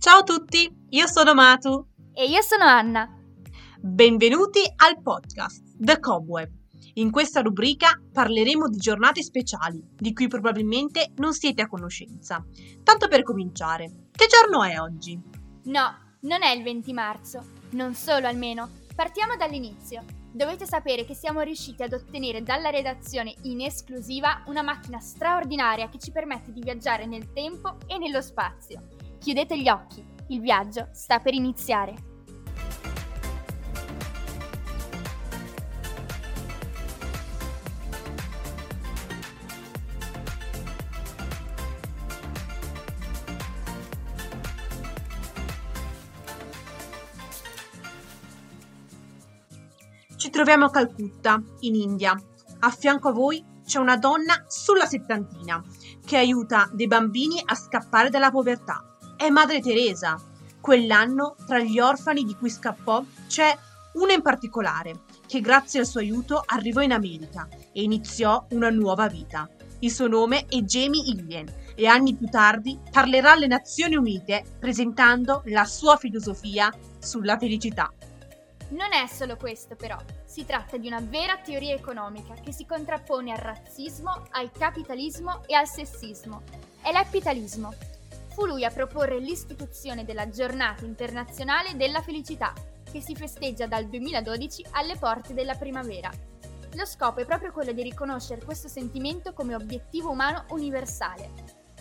Ciao a tutti, io sono Matu. E io sono Anna. Benvenuti al podcast The Cobweb. In questa rubrica parleremo di giornate speciali, di cui probabilmente non siete a conoscenza. Tanto per cominciare, che giorno è oggi? No, non è il 20 marzo. Non solo almeno. Partiamo dall'inizio. Dovete sapere che siamo riusciti ad ottenere dalla redazione in esclusiva una macchina straordinaria che ci permette di viaggiare nel tempo e nello spazio. Chiudete gli occhi, il viaggio sta per iniziare. Ci troviamo a Calcutta, in India. A fianco a voi c'è una donna sulla settantina che aiuta dei bambini a scappare dalla povertà. È Madre Teresa. Quell'anno, tra gli orfani di cui scappò, c'è una in particolare che grazie al suo aiuto arrivò in America e iniziò una nuova vita. Il suo nome è Jamie Ilien e anni più tardi parlerà alle Nazioni Unite presentando la sua filosofia sulla felicità. Non è solo questo però, si tratta di una vera teoria economica che si contrappone al razzismo, al capitalismo e al sessismo. È l'epitalismo. Fu lui a proporre l'istituzione della Giornata internazionale della felicità, che si festeggia dal 2012 alle porte della primavera. Lo scopo è proprio quello di riconoscere questo sentimento come obiettivo umano universale.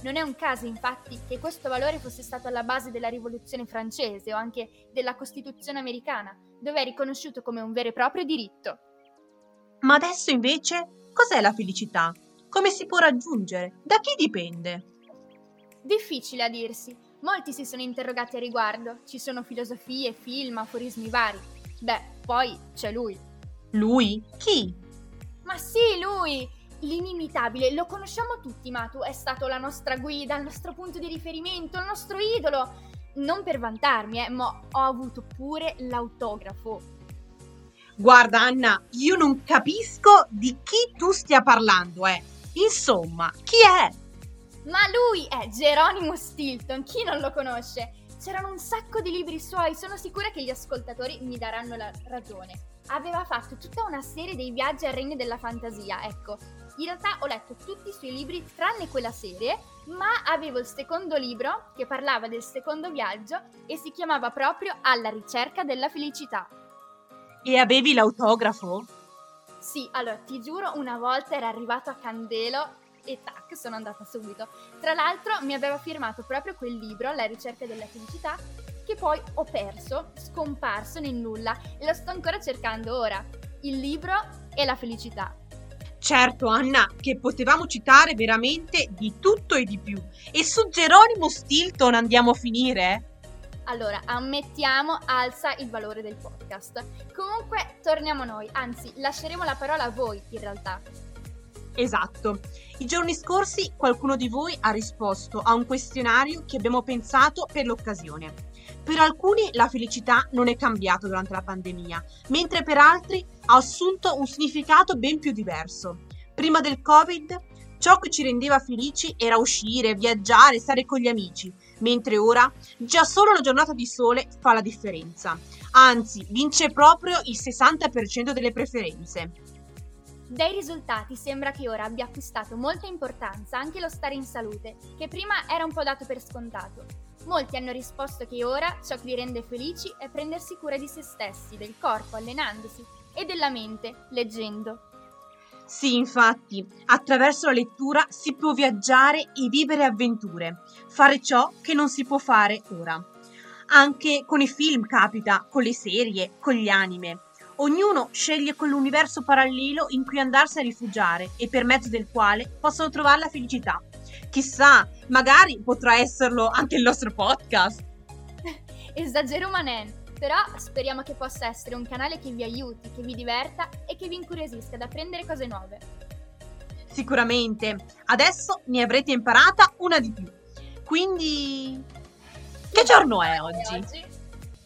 Non è un caso, infatti, che questo valore fosse stato alla base della rivoluzione francese o anche della Costituzione americana, dove è riconosciuto come un vero e proprio diritto. Ma adesso invece cos'è la felicità? Come si può raggiungere? Da chi dipende? Difficile a dirsi. Molti si sono interrogati a riguardo. Ci sono filosofie, film, aforismi vari. Beh, poi c'è lui. Lui? Chi? Ma sì, lui! L'inimitabile, lo conosciamo tutti, Matu. È stato la nostra guida, il nostro punto di riferimento, il nostro idolo non per vantarmi, eh, ma ho avuto pure l'autografo. Guarda Anna, io non capisco di chi tu stia parlando, eh. Insomma, chi è? Ma lui è Geronimo Stilton, chi non lo conosce? C'erano un sacco di libri suoi, sono sicura che gli ascoltatori mi daranno la ragione. Aveva fatto tutta una serie dei viaggi al regno della fantasia, ecco. In realtà ho letto tutti i suoi libri tranne quella serie, ma avevo il secondo libro che parlava del secondo viaggio e si chiamava proprio Alla ricerca della felicità. E avevi l'autografo? Sì, allora ti giuro, una volta era arrivato a Candelo e tac, sono andata subito. Tra l'altro mi aveva firmato proprio quel libro, La ricerca della felicità, che poi ho perso, scomparso nel nulla e lo sto ancora cercando ora. Il libro e la felicità. Certo, Anna, che potevamo citare veramente di tutto e di più. E su Geronimo Stilton andiamo a finire? Allora, ammettiamo, alza il valore del podcast. Comunque, torniamo a noi, anzi, lasceremo la parola a voi, in realtà. Esatto. I giorni scorsi qualcuno di voi ha risposto a un questionario che abbiamo pensato per l'occasione. Per alcuni la felicità non è cambiata durante la pandemia, mentre per altri ha assunto un significato ben più diverso. Prima del Covid, ciò che ci rendeva felici era uscire, viaggiare, stare con gli amici, mentre ora già solo una giornata di sole fa la differenza. Anzi, vince proprio il 60% delle preferenze. Dai risultati sembra che ora abbia acquistato molta importanza anche lo stare in salute, che prima era un po' dato per scontato. Molti hanno risposto che ora ciò che li rende felici è prendersi cura di se stessi, del corpo, allenandosi, e della mente, leggendo. Sì, infatti, attraverso la lettura si può viaggiare e vivere avventure, fare ciò che non si può fare ora. Anche con i film capita, con le serie, con gli anime. Ognuno sceglie quell'universo parallelo in cui andarsi a rifugiare e per mezzo del quale possono trovare la felicità. Chissà, magari potrà esserlo anche il nostro podcast. Esagero manen, però speriamo che possa essere un canale che vi aiuti, che vi diverta e che vi incuriosisca ad apprendere cose nuove. Sicuramente, adesso ne avrete imparata una di più. Quindi, che giorno è oggi? oggi?